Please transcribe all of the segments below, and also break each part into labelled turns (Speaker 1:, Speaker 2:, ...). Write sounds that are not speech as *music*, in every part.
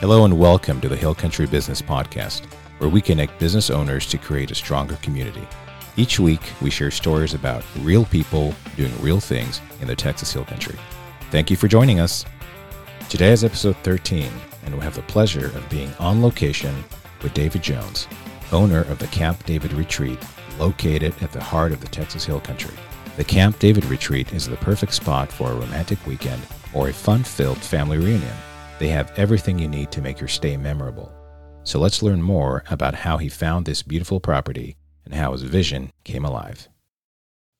Speaker 1: Hello and welcome to the Hill Country Business Podcast, where we connect business owners to create a stronger community. Each week, we share stories about real people doing real things in the Texas Hill Country. Thank you for joining us. Today is episode 13, and we have the pleasure of being on location with David Jones, owner of the Camp David Retreat, located at the heart of the Texas Hill Country. The Camp David Retreat is the perfect spot for a romantic weekend or a fun filled family reunion. They have everything you need to make your stay memorable. So let's learn more about how he found this beautiful property and how his vision came alive.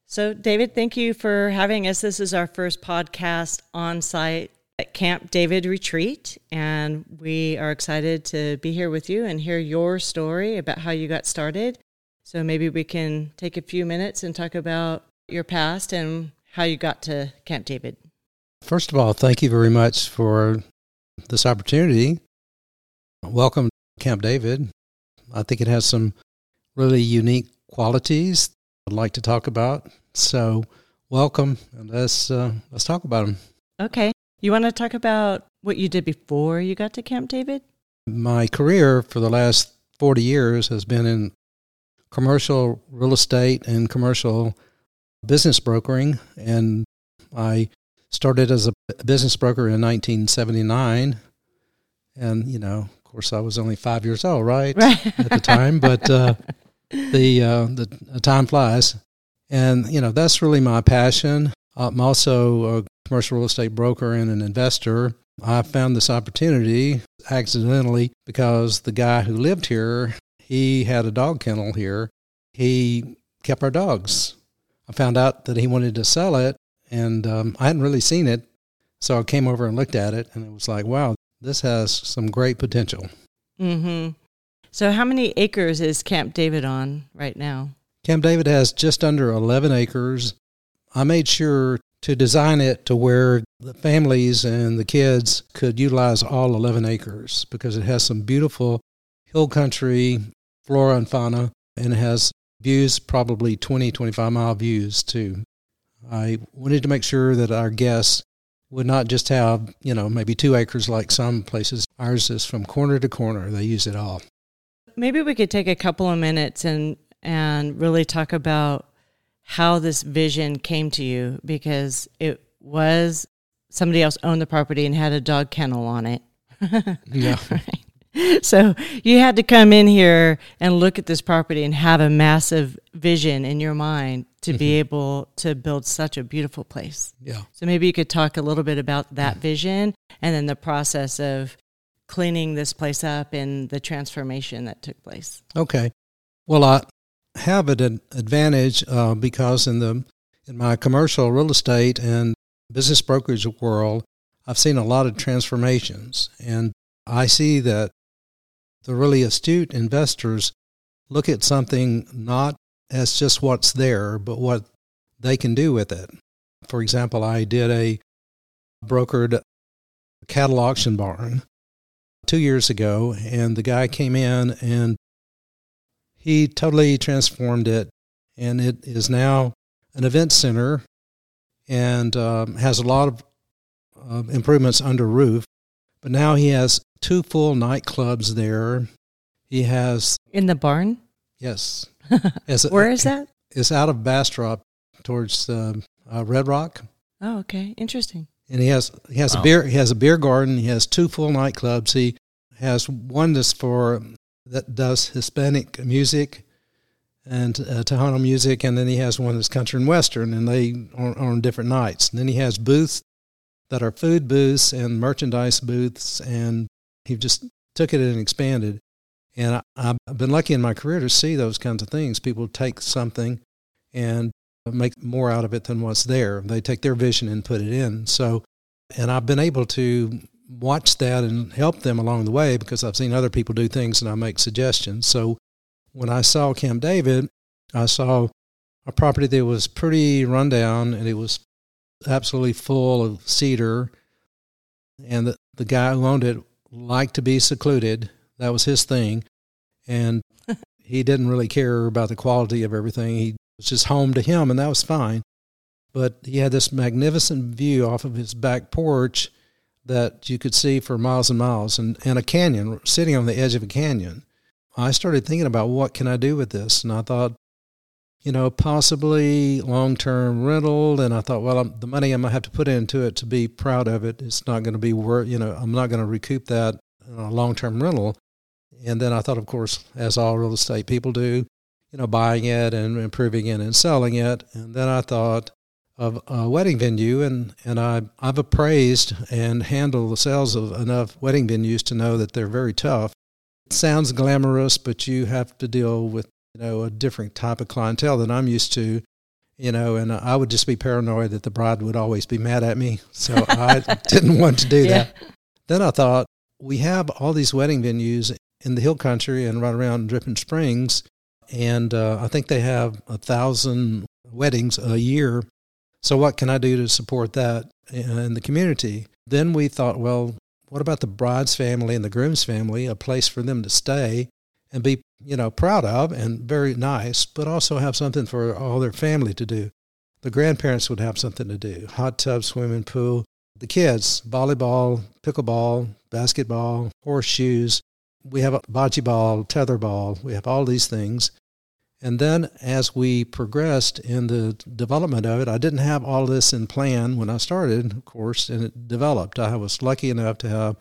Speaker 2: So, David, thank you for having us. This is our first podcast on site at Camp David Retreat, and we are excited to be here with you and hear your story about how you got started. So, maybe we can take a few minutes and talk about your past and how you got to Camp David.
Speaker 3: First of all, thank you very much for this opportunity. Welcome to Camp David. I think it has some really unique qualities I'd like to talk about. So, welcome, and let's uh, let's talk about them.
Speaker 2: Okay, you want to talk about what you did before you got to Camp David?
Speaker 3: My career for the last forty years has been in commercial real estate and commercial business brokering, and I started as a business broker in 1979 and you know of course i was only five years old right,
Speaker 2: right.
Speaker 3: at the time but uh, *laughs* the uh, the time flies and you know that's really my passion i'm also a commercial real estate broker and an investor i found this opportunity accidentally because the guy who lived here he had a dog kennel here he kept our dogs i found out that he wanted to sell it and um, I hadn't really seen it. So I came over and looked at it, and it was like, wow, this has some great potential.
Speaker 2: Mm-hmm. So, how many acres is Camp David on right now?
Speaker 3: Camp David has just under 11 acres. I made sure to design it to where the families and the kids could utilize all 11 acres because it has some beautiful hill country flora and fauna, and it has views, probably 20, 25 mile views too. I wanted to make sure that our guests would not just have, you know, maybe two acres like some places. Ours is from corner to corner. They use it all.
Speaker 2: Maybe we could take a couple of minutes and and really talk about how this vision came to you because it was somebody else owned the property and had a dog kennel on it. *laughs*
Speaker 3: yeah.
Speaker 2: right. so you had to come in here and look at this property and have a massive vision in your mind to mm-hmm. be able to build such a beautiful place.
Speaker 3: Yeah.
Speaker 2: So maybe you could talk a little bit about that mm-hmm. vision and then the process of cleaning this place up and the transformation that took place.
Speaker 3: Okay. Well, I have an advantage uh, because in the in my commercial real estate and business brokerage world, I've seen a lot of transformations, and I see that the really astute investors look at something not as just what's there, but what they can do with it. For example, I did a brokered cattle auction barn two years ago, and the guy came in and he totally transformed it, and it is now an event center and um, has a lot of uh, improvements under roof. But now he has two full nightclubs there. He has
Speaker 2: in the barn.
Speaker 3: Yes. *laughs*
Speaker 2: As Where is that?
Speaker 3: It's out of Bastrop towards uh, uh, Red Rock.
Speaker 2: Oh, okay, interesting.
Speaker 3: And he has he has wow. a beer he has a beer garden. He has two full nightclubs. He has one that's for that does Hispanic music and uh, Tejano music, and then he has one that's country and western, and they are, are on different nights. And then he has booths that are food booths and merchandise booths, and he just took it and expanded. And I, have been lucky in my career to see those kinds of things. People take something and make more out of it than what's there. They take their vision and put it in. So, and I've been able to watch that and help them along the way because I've seen other people do things and I make suggestions. So, when I saw Camp David, I saw a property that was pretty rundown and it was absolutely full of cedar. And the, the guy who owned it liked to be secluded. That was his thing. And *laughs* he didn't really care about the quality of everything. He was just home to him, and that was fine. But he had this magnificent view off of his back porch that you could see for miles and miles, and, and a canyon, sitting on the edge of a canyon. I started thinking about what can I do with this, and I thought, you know, possibly long term rental. And I thought, well, I'm, the money I'm going to have to put into it to be proud of it, it's not going to be worth, you know, I'm not going to recoup that in a long term rental. And then I thought, of course, as all real estate people do, you know, buying it and improving it and selling it. And then I thought of a wedding venue, and, and I, I've appraised and handled the sales of enough wedding venues to know that they're very tough. It sounds glamorous, but you have to deal with you know, a different type of clientele than I'm used to, you know, and I would just be paranoid that the bride would always be mad at me. So *laughs* I didn't want to do yeah. that. Then I thought, we have all these wedding venues in the hill country and right around Dripping Springs. And uh, I think they have a thousand weddings a year. So what can I do to support that in the community? Then we thought, well, what about the bride's family and the groom's family, a place for them to stay and be you know, proud of and very nice, but also have something for all their family to do. The grandparents would have something to do hot tub, swimming pool. The kids, volleyball, pickleball, basketball, horseshoes. We have a bocce ball, tetherball. We have all these things. And then as we progressed in the development of it, I didn't have all this in plan when I started, of course, and it developed. I was lucky enough to have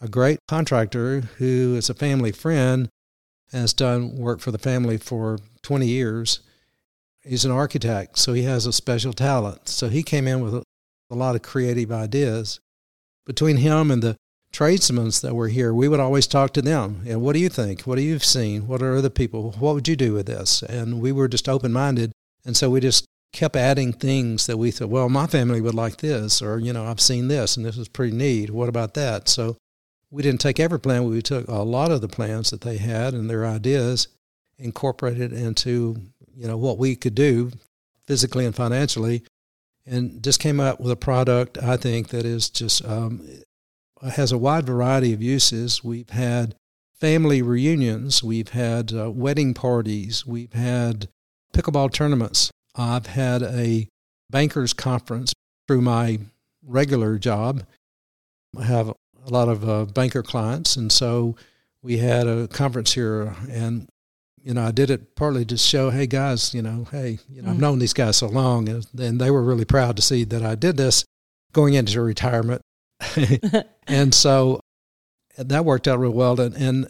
Speaker 3: a great contractor who is a family friend has done work for the family for 20 years. He's an architect, so he has a special talent. So he came in with a, lot of creative ideas. Between him and the tradesmen that were here, we would always talk to them. And what do you think? What have you seen? What are other people? What would you do with this? And we were just open minded. And so we just kept adding things that we thought, well, my family would like this, or, you know, I've seen this and this is pretty neat. What about that? So we didn't take every plan, we took a lot of the plans that they had and their ideas, incorporated into you know what we could do physically and financially, and just came up with a product I think that is just um, has a wide variety of uses. We've had family reunions, we've had uh, wedding parties, we've had pickleball tournaments. I've had a bankers conference through my regular job. I have a lot of uh, banker clients, and so we had a conference here, and you know I did it partly to show, hey guys, you know, hey, you know, mm-hmm. I've known these guys so long, and, and they were really proud to see that I did this going into retirement, *laughs* and so that worked out real well. And, and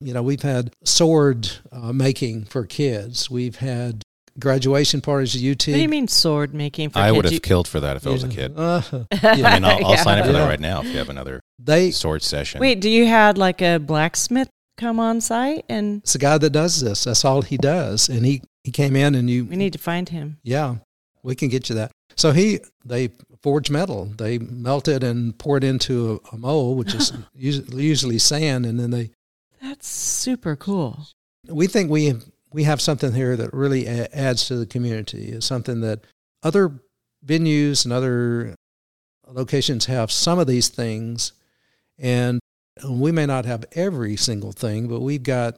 Speaker 3: you know, we've had sword uh, making for kids. We've had graduation parties at UT.
Speaker 2: What do you mean sword making?
Speaker 1: For
Speaker 2: I
Speaker 1: kids? would have you, killed for that if yeah. I was a kid. *laughs* Uh, yeah. I mean, I'll, I'll yeah. sign up for that right now if you have another they sword session.
Speaker 2: Wait, do you had like a blacksmith come on site and?
Speaker 3: It's a guy that does this. That's all he does, and he he came in and you.
Speaker 2: We need to find him.
Speaker 3: Yeah, we can get you that. So he they forge metal. They melt it and pour it into a, a mold, which is *laughs* usually sand, and then they.
Speaker 2: That's super cool.
Speaker 3: We think we we have something here that really adds to the community. It's something that other venues and other locations have some of these things, and we may not have every single thing, but we've got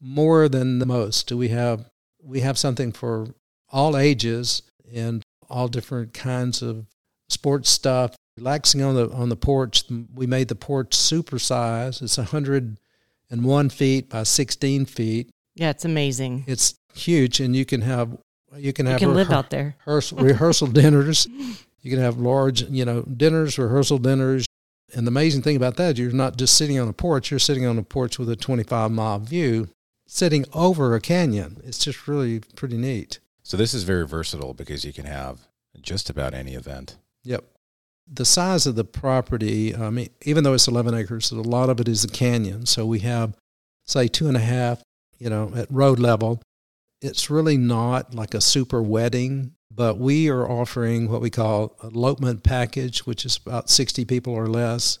Speaker 3: more than the most. We have we have something for all ages and all different kinds of sports stuff. Relaxing on the on the porch, we made the porch super size. It's hundred and one feet by sixteen feet,
Speaker 2: yeah, it's amazing.
Speaker 3: It's huge, and you can have you can have
Speaker 2: you can live out there *laughs*
Speaker 3: rehearsal, rehearsal dinners. You can have large, you know, dinners, rehearsal dinners. And the amazing thing about that, you're not just sitting on a porch. You're sitting on a porch with a 25 mile view, sitting over a canyon. It's just really pretty neat.
Speaker 1: So this is very versatile because you can have just about any event.
Speaker 3: Yep. The size of the property, I mean, even though it's 11 acres, a lot of it is a canyon. So we have, say, two and a half you know, at road level. It's really not like a super wedding, but we are offering what we call elopement package, which is about 60 people or less.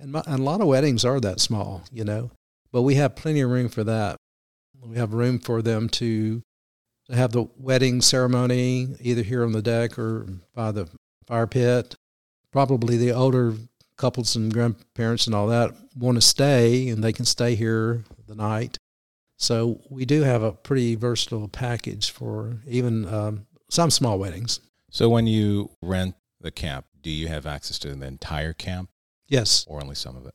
Speaker 3: And, my, and a lot of weddings are that small, you know, but we have plenty of room for that. We have room for them to, to have the wedding ceremony either here on the deck or by the fire pit. Probably the older couples and grandparents and all that want to stay, and they can stay here the night. So we do have a pretty versatile package for even um, some small weddings.
Speaker 1: So when you rent the camp, do you have access to the entire camp
Speaker 3: Yes.
Speaker 1: or only some of it?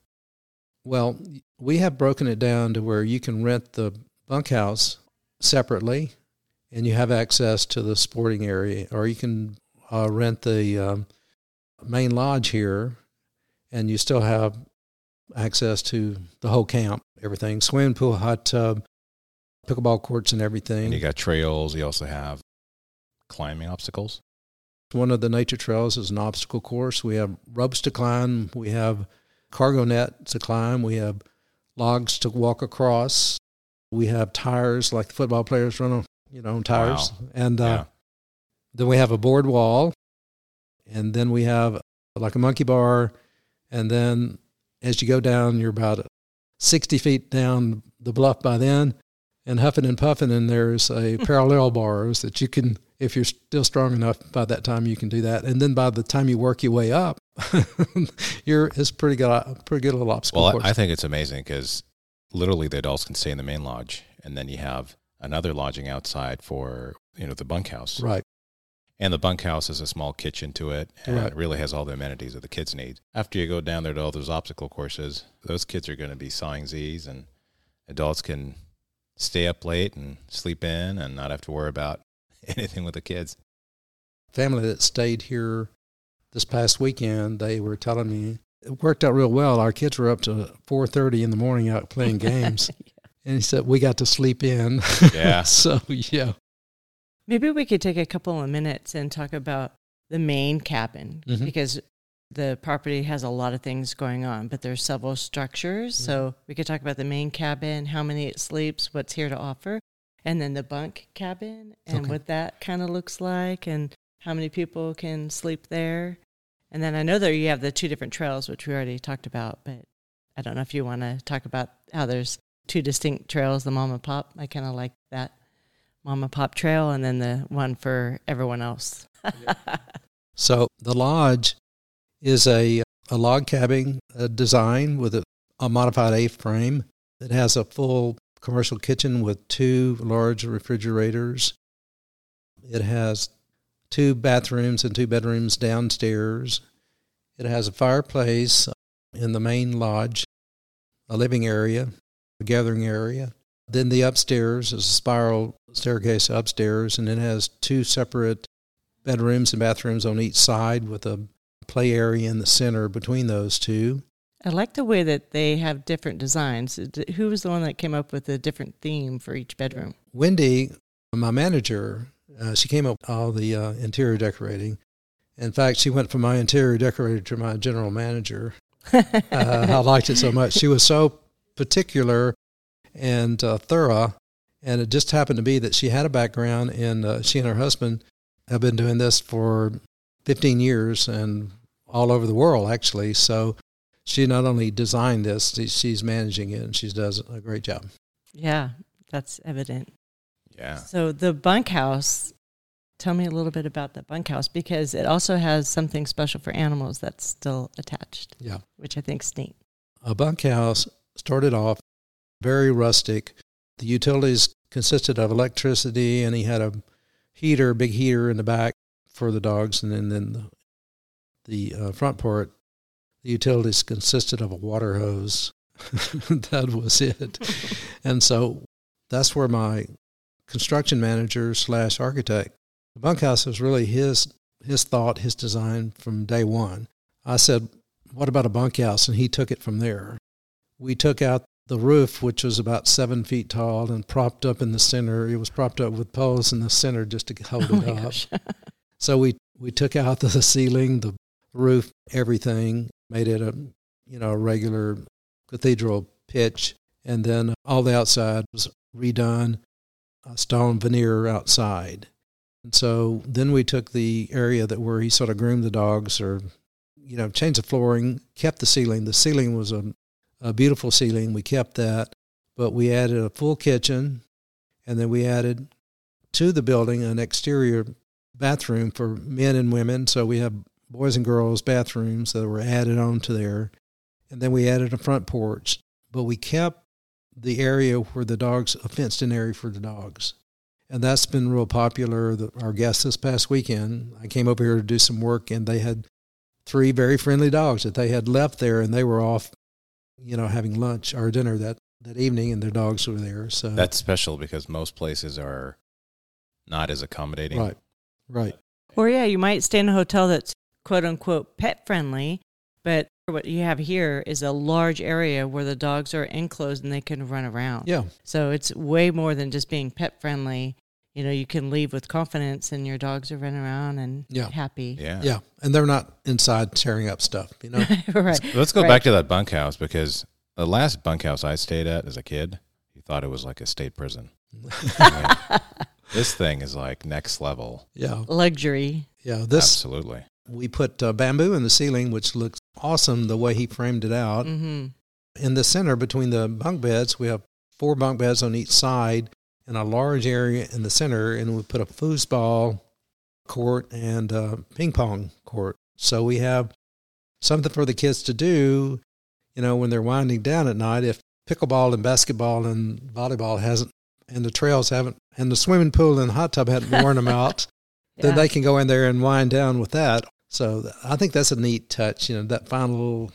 Speaker 3: Well, we have broken it down to where you can rent the bunkhouse separately, and you have access to the sporting area, or you can uh, rent the um, main lodge here, and you still have access to the whole camp, everything swimming pool, hot tub, pickleball courts, and everything.
Speaker 1: And you got trails. You also have climbing obstacles.
Speaker 3: One of the nature trails is an obstacle course. We have ropes to climb. We have cargo net to climb. We have logs to walk across. We have tires like the football players run on, you know, on tires.
Speaker 1: Wow.
Speaker 3: And uh,
Speaker 1: Yeah.
Speaker 3: then we have a board wall. And then we have like a monkey bar. And then as you go down, you're about 60 feet down the bluff by then. And huffing and puffing, and there's a *laughs* parallel bars that you can, if you're still strong enough by that time, you can do that. And then by the time you work your way up, *laughs* you're it's pretty good, pretty good little obstacle
Speaker 1: Well,
Speaker 3: course.
Speaker 1: I, I think it's amazing because literally the adults can stay in the main lodge, and then you have another lodging outside for you know the bunkhouse.
Speaker 3: right.
Speaker 1: And the bunkhouse has a small kitchen to it, and
Speaker 3: Right.
Speaker 1: it really has all the amenities that the kids need. After you go down there to all those obstacle courses, those kids are going to be sawing Z's, and adults can stay up late and sleep in and not have to worry about *laughs* anything with the kids.
Speaker 3: family that stayed here this past weekend, they were telling me it worked out real well. Our kids were up to four thirty in the morning out playing *laughs* games, and he said we got to sleep in.
Speaker 1: Yeah. *laughs*
Speaker 3: so yeah,
Speaker 2: Maybe we could take a couple of minutes and talk about the main cabin
Speaker 3: Mhm.
Speaker 2: because the property has a lot of things going on, but there's several structures. So we could talk about the main cabin, how many it sleeps, what's here to offer, and then the bunk cabin and
Speaker 3: Okay.
Speaker 2: what that kind of looks like and how many people can sleep there. And then I know that you have the two different trails, which we already talked about, but I don't know if you want to talk about how there's two distinct trails, the mom and pop. I kind of like that mom and pop trail and then the one for everyone else. *laughs*
Speaker 3: So the lodge is a, a log cabin uh, design with a, a modified A-frame. It has a full commercial kitchen with two large refrigerators. It has two bathrooms and two bedrooms downstairs. It has a fireplace in the main lodge, a living area, a gathering area. Then the upstairs is a spiral staircase upstairs, and it has two separate bedrooms and bathrooms on each side with a play area in the center between those two.
Speaker 2: I like the way that they have different designs. Who was the one that came up with a different theme for each bedroom?
Speaker 3: Wendy, my manager, uh, she came up with all the uh, interior decorating. In fact, she went from my interior decorator to my general manager. *laughs* Uh, I liked it so much. She was so particular and uh, thorough. And it just happened to be that she had a background in, uh, she and her husband have been doing this for 15 years and all over the world, actually. So she not only designed this, she's managing it and she does a great job.
Speaker 2: yeah, that's evident.
Speaker 1: Yeah.
Speaker 2: So the bunkhouse, tell me a little bit about the bunkhouse because it also has something special for animals that's still attached,
Speaker 3: Yeah.
Speaker 2: which I think's neat.
Speaker 3: A bunkhouse started off very rustic. The utilities consisted of electricity, and he had a heater, big heater in the back for the dogs, and then, then the, the uh, front part, the utilities consisted of a water hose. *laughs* that was it. *laughs* and so that's where my construction manager slash architect, the bunkhouse was really his his thought, his design from day one. I said, "What about a bunkhouse?" And he took it from there. We took out the roof, which was about seven feet tall and propped up in the center. It was propped up with poles in the center just to *laughs* hold
Speaker 2: Oh
Speaker 3: it up. *laughs* So we we took out the *laughs* ceiling, the roof, everything, made it a you know a regular cathedral pitch, and then all the outside was redone, stone veneer outside. And so then we took the area that where he sort of groomed the dogs, or you know changed the flooring, kept the ceiling. The ceiling was a a beautiful ceiling. We kept that, but we added a full kitchen, and then we added to the building an exterior bathroom for men and women. So we have boys and girls bathrooms that were added on to there. And then we added a front porch. But we kept the area where the dogs, a fenced in area for the dogs. And that's been real popular. The, our guests this past weekend, I came over here to do some work and they had three very friendly dogs that they had left there and they were off, you know, having lunch or dinner that, that evening and their dogs were there. So
Speaker 1: That's special because most places are not as accommodating.
Speaker 3: right, right.
Speaker 2: Or yeah, you might stay in a hotel that's quote unquote pet friendly, but what you have here is a large area where the dogs are enclosed and they can run around.
Speaker 3: Yeah,
Speaker 2: So it's way more than just being pet friendly. You know, you can leave with confidence and your dogs are running around and
Speaker 3: Yeah.
Speaker 2: happy.
Speaker 1: Yeah.
Speaker 3: yeah. And they're not inside tearing up stuff, you know. *laughs*
Speaker 2: right.
Speaker 1: Let's go
Speaker 2: Right.
Speaker 1: back to that bunkhouse because the last bunkhouse I stayed at as a kid, you thought it was like a state prison. I *laughs* this thing is like next level.
Speaker 3: yeah,
Speaker 2: Luxury.
Speaker 3: yeah. This
Speaker 1: Absolutely.
Speaker 3: we put uh, bamboo in the ceiling, which looks awesome the way he framed it out.
Speaker 2: hmm
Speaker 3: In the center between the bunk beds, we have four bunk beds on each side and a large area in the center, and we put a foosball court and a ping pong court. So we have something for the kids to do, you know, when they're winding down at night. If pickleball and basketball and volleyball hasn't, and the trails haven't, and the swimming pool and hot tub hadn't worn them *laughs* out, then they can go in there and wind down with that. So I think that's a neat touch, you know, that final little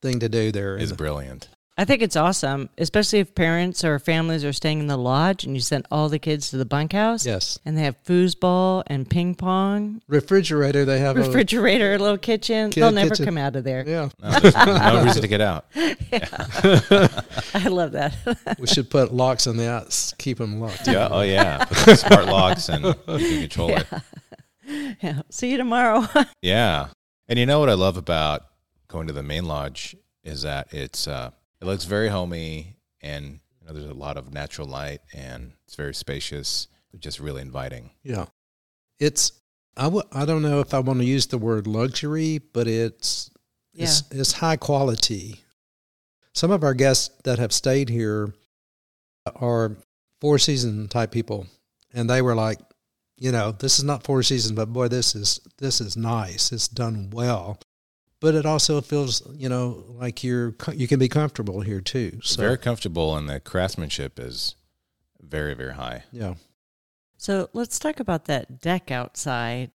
Speaker 3: thing to do there.
Speaker 1: Is
Speaker 3: And-
Speaker 1: brilliant.
Speaker 2: I think it's awesome, especially if parents or families are staying in the lodge and you send all the kids to the bunkhouse
Speaker 3: yes.
Speaker 2: and they have foosball and ping pong,
Speaker 3: Refrigerator, they have
Speaker 2: refrigerator, a little kitchen.
Speaker 3: Kid
Speaker 2: They'll never
Speaker 3: kitchen.
Speaker 2: come out of there.
Speaker 3: Yeah.
Speaker 1: No, no *laughs* reason to get out. *laughs*
Speaker 2: I love that. *laughs*
Speaker 3: we should put locks on the outs, keep them locked.
Speaker 1: Yeah. Oh, yeah. Put smart locks and you can control it.
Speaker 2: yeah. See you tomorrow.
Speaker 1: Yeah. And you know what I love about going to the main lodge is that it's uh it looks very homey and you know there's a lot of natural light and it's very spacious, just really inviting.
Speaker 3: Yeah. It's, I w- I don't know if I want to use the word luxury, but it's,
Speaker 2: yeah.
Speaker 3: it's, it's high quality. Some of our guests that have stayed here are four season type people. And they were like, you know, this is not four seasons, but boy, this is, this is nice. It's done well. But it also feels, you know, like you're, you can be comfortable here too. So,
Speaker 1: very comfortable and the craftsmanship is very, very high.
Speaker 3: yeah.
Speaker 2: So let's talk about that deck outside.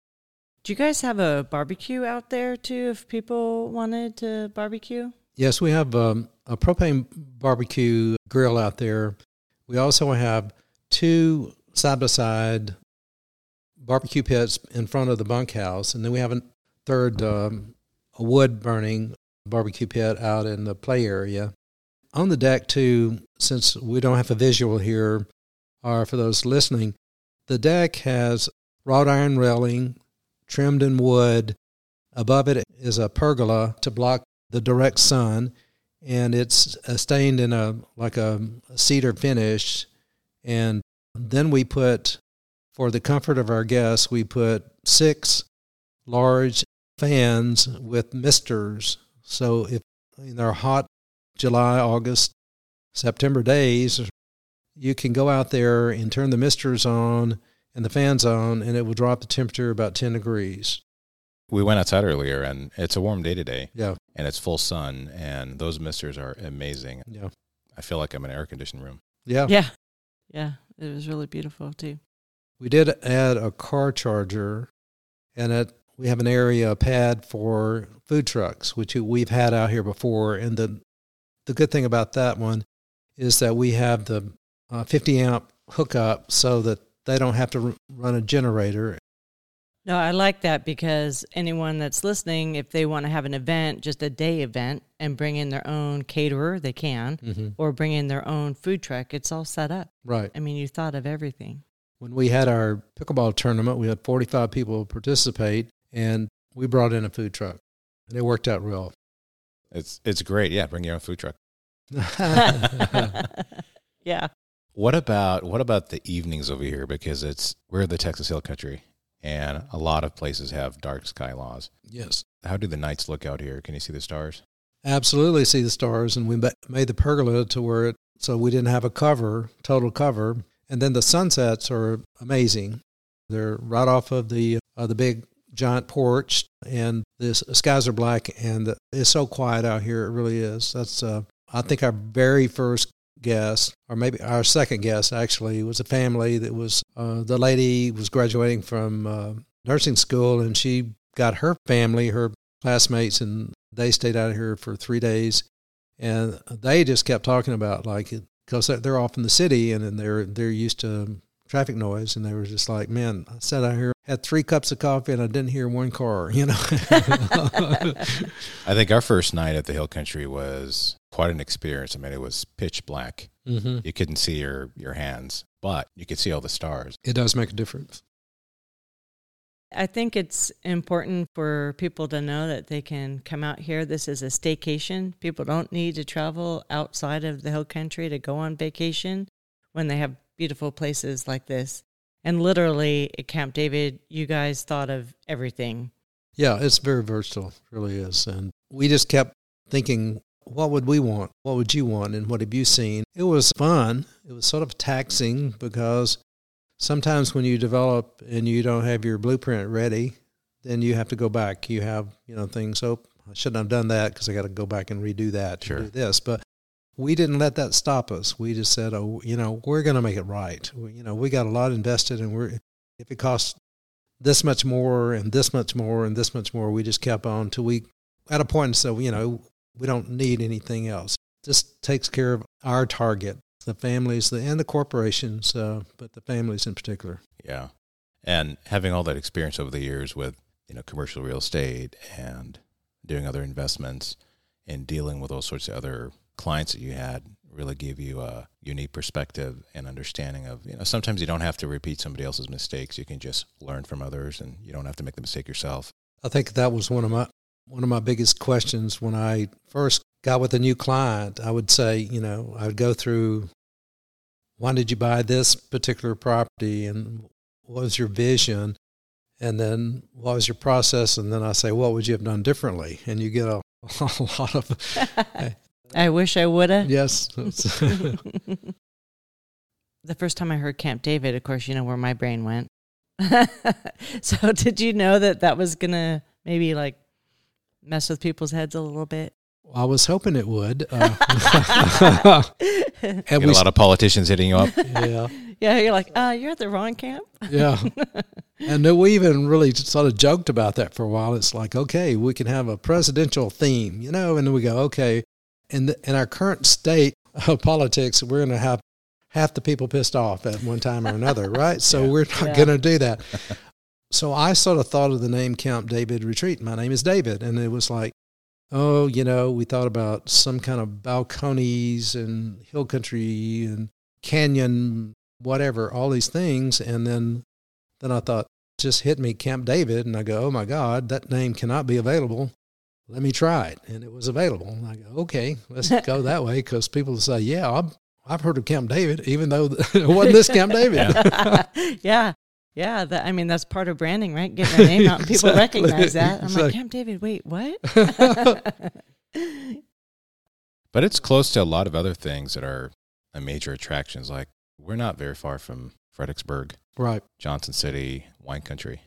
Speaker 2: Do you guys have a barbecue out there too if people wanted to barbecue?
Speaker 3: Yes, we have um, a propane barbecue grill out there. We also have two side by side barbecue pits in front of the bunkhouse, and then we have a third um, a wood burning barbecue pit out in the play area. On the deck, too, since we don't have a visual here, or for those listening, the deck has wrought iron railing trimmed in wood. Above it is a pergola to block the direct sun, and it's uh, stained in a like a cedar finish. And then we put, for the comfort of our guests, we put six large fans with misters. So if in our hot July, August, September days, you can go out there and turn the misters on and the fans on, and it will drop the temperature about 10 degrees.
Speaker 1: We went outside earlier and it's a warm day today
Speaker 3: Yeah,
Speaker 1: and it's full sun and those misters are amazing.
Speaker 3: yeah,
Speaker 1: I feel like I'm in an air conditioned room.
Speaker 3: yeah.
Speaker 2: Yeah. Yeah. It was really beautiful too.
Speaker 3: We did add a car charger, and it, we have an area a pad for food trucks, which we've had out here before. And the the good thing about that one is that we have the uh, 50 amp hookup, so that they don't have to r- run a generator.
Speaker 2: No, I like that because anyone that's listening, if they want to have an event, just a day event, and bring in their own caterer, they can,
Speaker 3: Mm-hmm.
Speaker 2: or bring in their own food truck. It's all set up.
Speaker 3: Right.
Speaker 2: I mean, you thought of everything.
Speaker 3: When we had our pickleball tournament, we had 45 people participate, and we brought in a food truck, and it worked out real.
Speaker 1: It's it's great. Yeah, bring your own food truck. *laughs*
Speaker 2: yeah.
Speaker 1: What about what about the evenings over here? Because it's we're the Texas Hill Country, and a lot of places have dark sky laws.
Speaker 3: yes.
Speaker 1: How do the nights look out here? Can you see the stars?
Speaker 3: absolutely see the stars and we made the pergola to where it so we didn't have a cover total cover and then the sunsets are amazing they're right off of the uh, the big giant porch and the skies are black and it's so quiet out here it really is that's uh, i think our very first guest, or maybe our second guest actually, was a family that was uh, the lady was graduating from uh, nursing school and she got her family, her classmates, and they stayed out here for three days. And they just kept talking about like, because they're off in the city and they're they're used to traffic noise, and they were just like, "Man, I sat out here, had three cups of coffee, and I didn't hear one car." *laughs* You know. *laughs*
Speaker 1: I think our first night at the Hill Country was quite an experience. I mean, it was pitch black. Mm-hmm. You couldn't see your your hands, but you could see all the stars.
Speaker 3: It does make a difference.
Speaker 2: I think it's important for people to know that they can come out here. This is a staycation. People don't need to travel outside of the hill country to go on vacation when they have beautiful places like this. And literally at Camp David, you guys thought of everything.
Speaker 3: Yeah, it's very versatile, really is. And we just kept thinking, what would we want? What would you want? And what have you seen? It was fun. It was sort of taxing because sometimes when you develop and you don't have your blueprint ready, then you have to go back. You have, you know, things, oh, I shouldn't have done that because I got to go back and redo that
Speaker 1: sure.
Speaker 3: do this. But we didn't let that stop us. We just said, oh, you know, we're going to make it right. You know, we got a lot invested, and we're if it costs this much more and this much more and this much more, we just kept on till we at a point so you know we don't need anything else. This takes care of our target, the families, the and the corporations, uh, but the families in particular.
Speaker 1: Yeah, and having all that experience over the years with you know commercial real estate and doing other investments and dealing with all sorts of other clients that you had really gave you a unique perspective and understanding of you know sometimes you don't have to repeat somebody else's mistakes. You can just learn from others and you don't have to make the mistake yourself.
Speaker 3: I think that was one of my one of my biggest questions when i first got with a new client. I would say you know i would go through why did you buy this particular property and what was your vision? And then what was your process? And then i say what would you have done differently? And you get a, *laughs* a lot of *laughs*
Speaker 2: I wish I would have.
Speaker 3: Yes. *laughs*
Speaker 2: the first time I heard Camp David, of course, you know where my brain went. *laughs* so, did you know that that was going to maybe like mess with people's heads a little bit?
Speaker 3: I was hoping it would. Uh, *laughs*
Speaker 1: and we, a lot of politicians hitting you up.
Speaker 3: Yeah.
Speaker 2: Yeah, you're like, uh, you're at the wrong camp.
Speaker 3: yeah. And we even really sort of joked about that for a while. It's like, okay, we can have a presidential theme, you know, and then we go, okay, in the, in our current state of politics, we're going to have half the people pissed off at one time or another, *laughs* right? So yeah. we're not yeah. going to do that. *laughs* so I sort of thought of the name Camp David Retreat. My name is David, and it was like, oh, you know, we thought about some kind of balconies and hill country and canyon, whatever, all these things, and then then I thought just hit me Camp David, and I go, oh my God, that name cannot be available let me try it. And it was available. And I go, okay, let's *laughs* go that way because people say, yeah, I've, I've heard of Camp David, even though *laughs* it wasn't this Camp David.
Speaker 2: Yeah. *laughs* yeah. Yeah, that, I mean that's part of branding, right? Getting our name out and people exactly. recognize that. I'm exactly. like, Camp David, wait, what?
Speaker 1: but it's close to a lot of other things that are major attractions. Like we're not very far from Fredericksburg,
Speaker 3: right?
Speaker 1: Johnson City, wine country,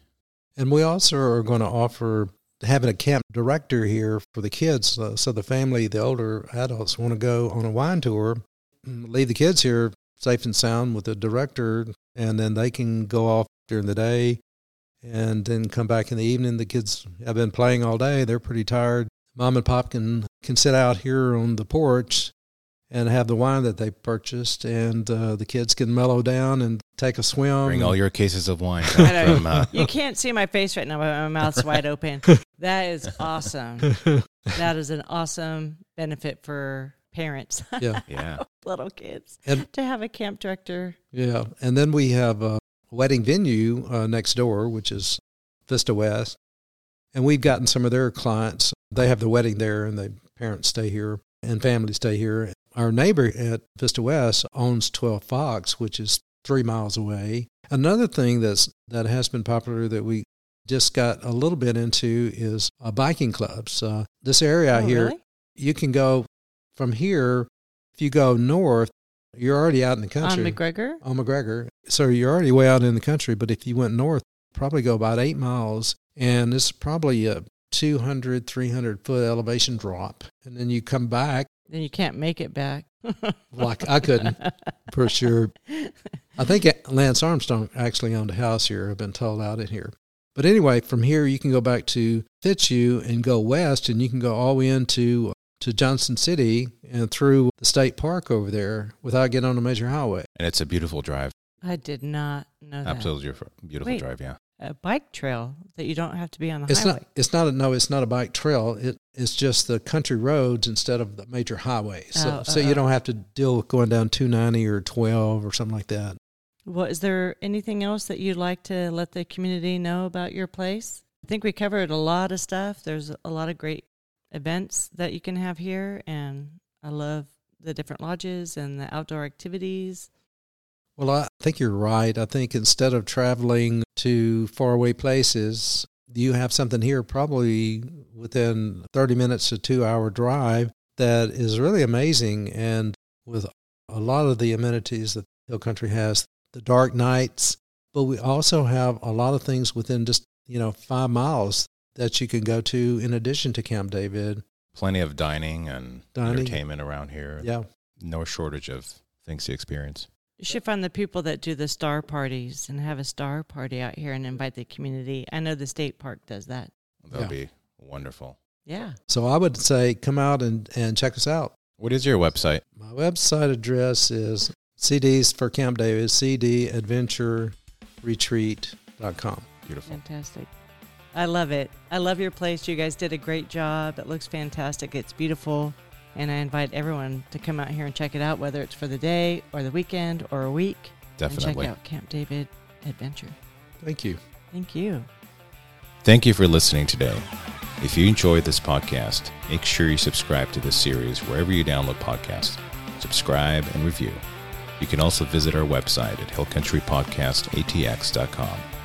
Speaker 3: and we also are going to offer having a camp director here for the kids. Uh, so the family, the older adults, want to go on a wine tour, leave the kids here safe and sound with the director, and then they can go off during the day and then come back in the evening. The kids have been playing all day; they're pretty tired. Mom and Pop can can sit out here on the porch and have the wine that they purchased, and uh, the kids can mellow down and take a swim.
Speaker 1: Bring all your cases of wine. *laughs* From,
Speaker 2: uh... You can't see my face right now, but my mouth's wide *laughs* open. That is awesome. that is an awesome benefit for parents. *laughs*
Speaker 3: Yeah,
Speaker 1: yeah,
Speaker 2: little kids and, to have a camp director.
Speaker 3: Yeah, and then we have a wedding venue uh, next door, which is Vista West, and we've gotten some of their clients. They have the wedding there, and the parents stay here and families stay here our neighbor at Vista West owns 12 Fox, which is three miles away. Another thing that's that has been popular that we just got a little bit into is uh, biking clubs. Uh, this area
Speaker 2: oh,
Speaker 3: here,
Speaker 2: really?
Speaker 3: you can go from here. If you go north, you're already out in the country.
Speaker 2: On McGregor?
Speaker 3: On McGregor. So you're already way out in the country. But if you went north, probably go about eight miles. And it's probably a 200, 300 foot elevation drop. And then you come back
Speaker 2: then you can't make it back.
Speaker 3: like I couldn't *laughs* for sure. I think Lance Armstrong actually owned a house here. I've been told out in here. But anyway, from here you can go back to Fitzhugh and go west, and you can go all the way into uh, to Johnson City and through the state park over there without getting on a major highway.
Speaker 1: And it's a beautiful drive.
Speaker 2: I did not know that.
Speaker 1: Absolutely beautiful
Speaker 2: Wait.
Speaker 1: drive, yeah.
Speaker 2: A bike trail that you don't have to be on the
Speaker 3: It's
Speaker 2: highway.
Speaker 3: not. It's not a no. It's not a bike trail. It it's just the country roads instead of the major highways. So
Speaker 2: Oh,
Speaker 3: so
Speaker 2: oh,
Speaker 3: you
Speaker 2: oh.
Speaker 3: don't have to deal with going down two ninety or twelve or something like that.
Speaker 2: Well, is there anything else that you'd like to let the community know about your place? I think we covered a lot of stuff. There's a lot of great events that you can have here, and I love the different lodges and the outdoor activities.
Speaker 3: Well, I think you're right. I think instead of traveling to faraway places, you have something here probably within 30 minutes to two hour drive that is really amazing. And with a lot of the amenities that Hill Country has, the dark nights, but we also have a lot of things within just, you know, five miles that you can go to in addition to Camp David.
Speaker 1: Plenty of dining and
Speaker 3: Dining.
Speaker 1: entertainment around here.
Speaker 3: Yeah.
Speaker 1: No shortage of things to experience.
Speaker 2: You should find the people that do the star parties and have a star party out here and invite the community. I know the state park does that.
Speaker 1: That'll
Speaker 3: Yeah.
Speaker 1: be wonderful.
Speaker 2: Yeah.
Speaker 3: So I would say come out and, and check us out.
Speaker 1: What is your website?
Speaker 3: My website address is CDs for Camp David, is cdadventureretreat.com.
Speaker 1: Beautiful.
Speaker 2: Fantastic. I love it. I love your place. You guys did a great job. It looks fantastic. It's beautiful. And I invite everyone to come out here and check it out, whether it's for the day or the weekend or a week.
Speaker 1: Definitely.
Speaker 2: And check out Camp David Adventure.
Speaker 3: Thank you.
Speaker 2: Thank you.
Speaker 1: Thank you for listening today. If you enjoyed this podcast, make sure you subscribe to this series wherever you download podcasts. Subscribe and review. You can also visit our website at hillcountrypodcastatx.com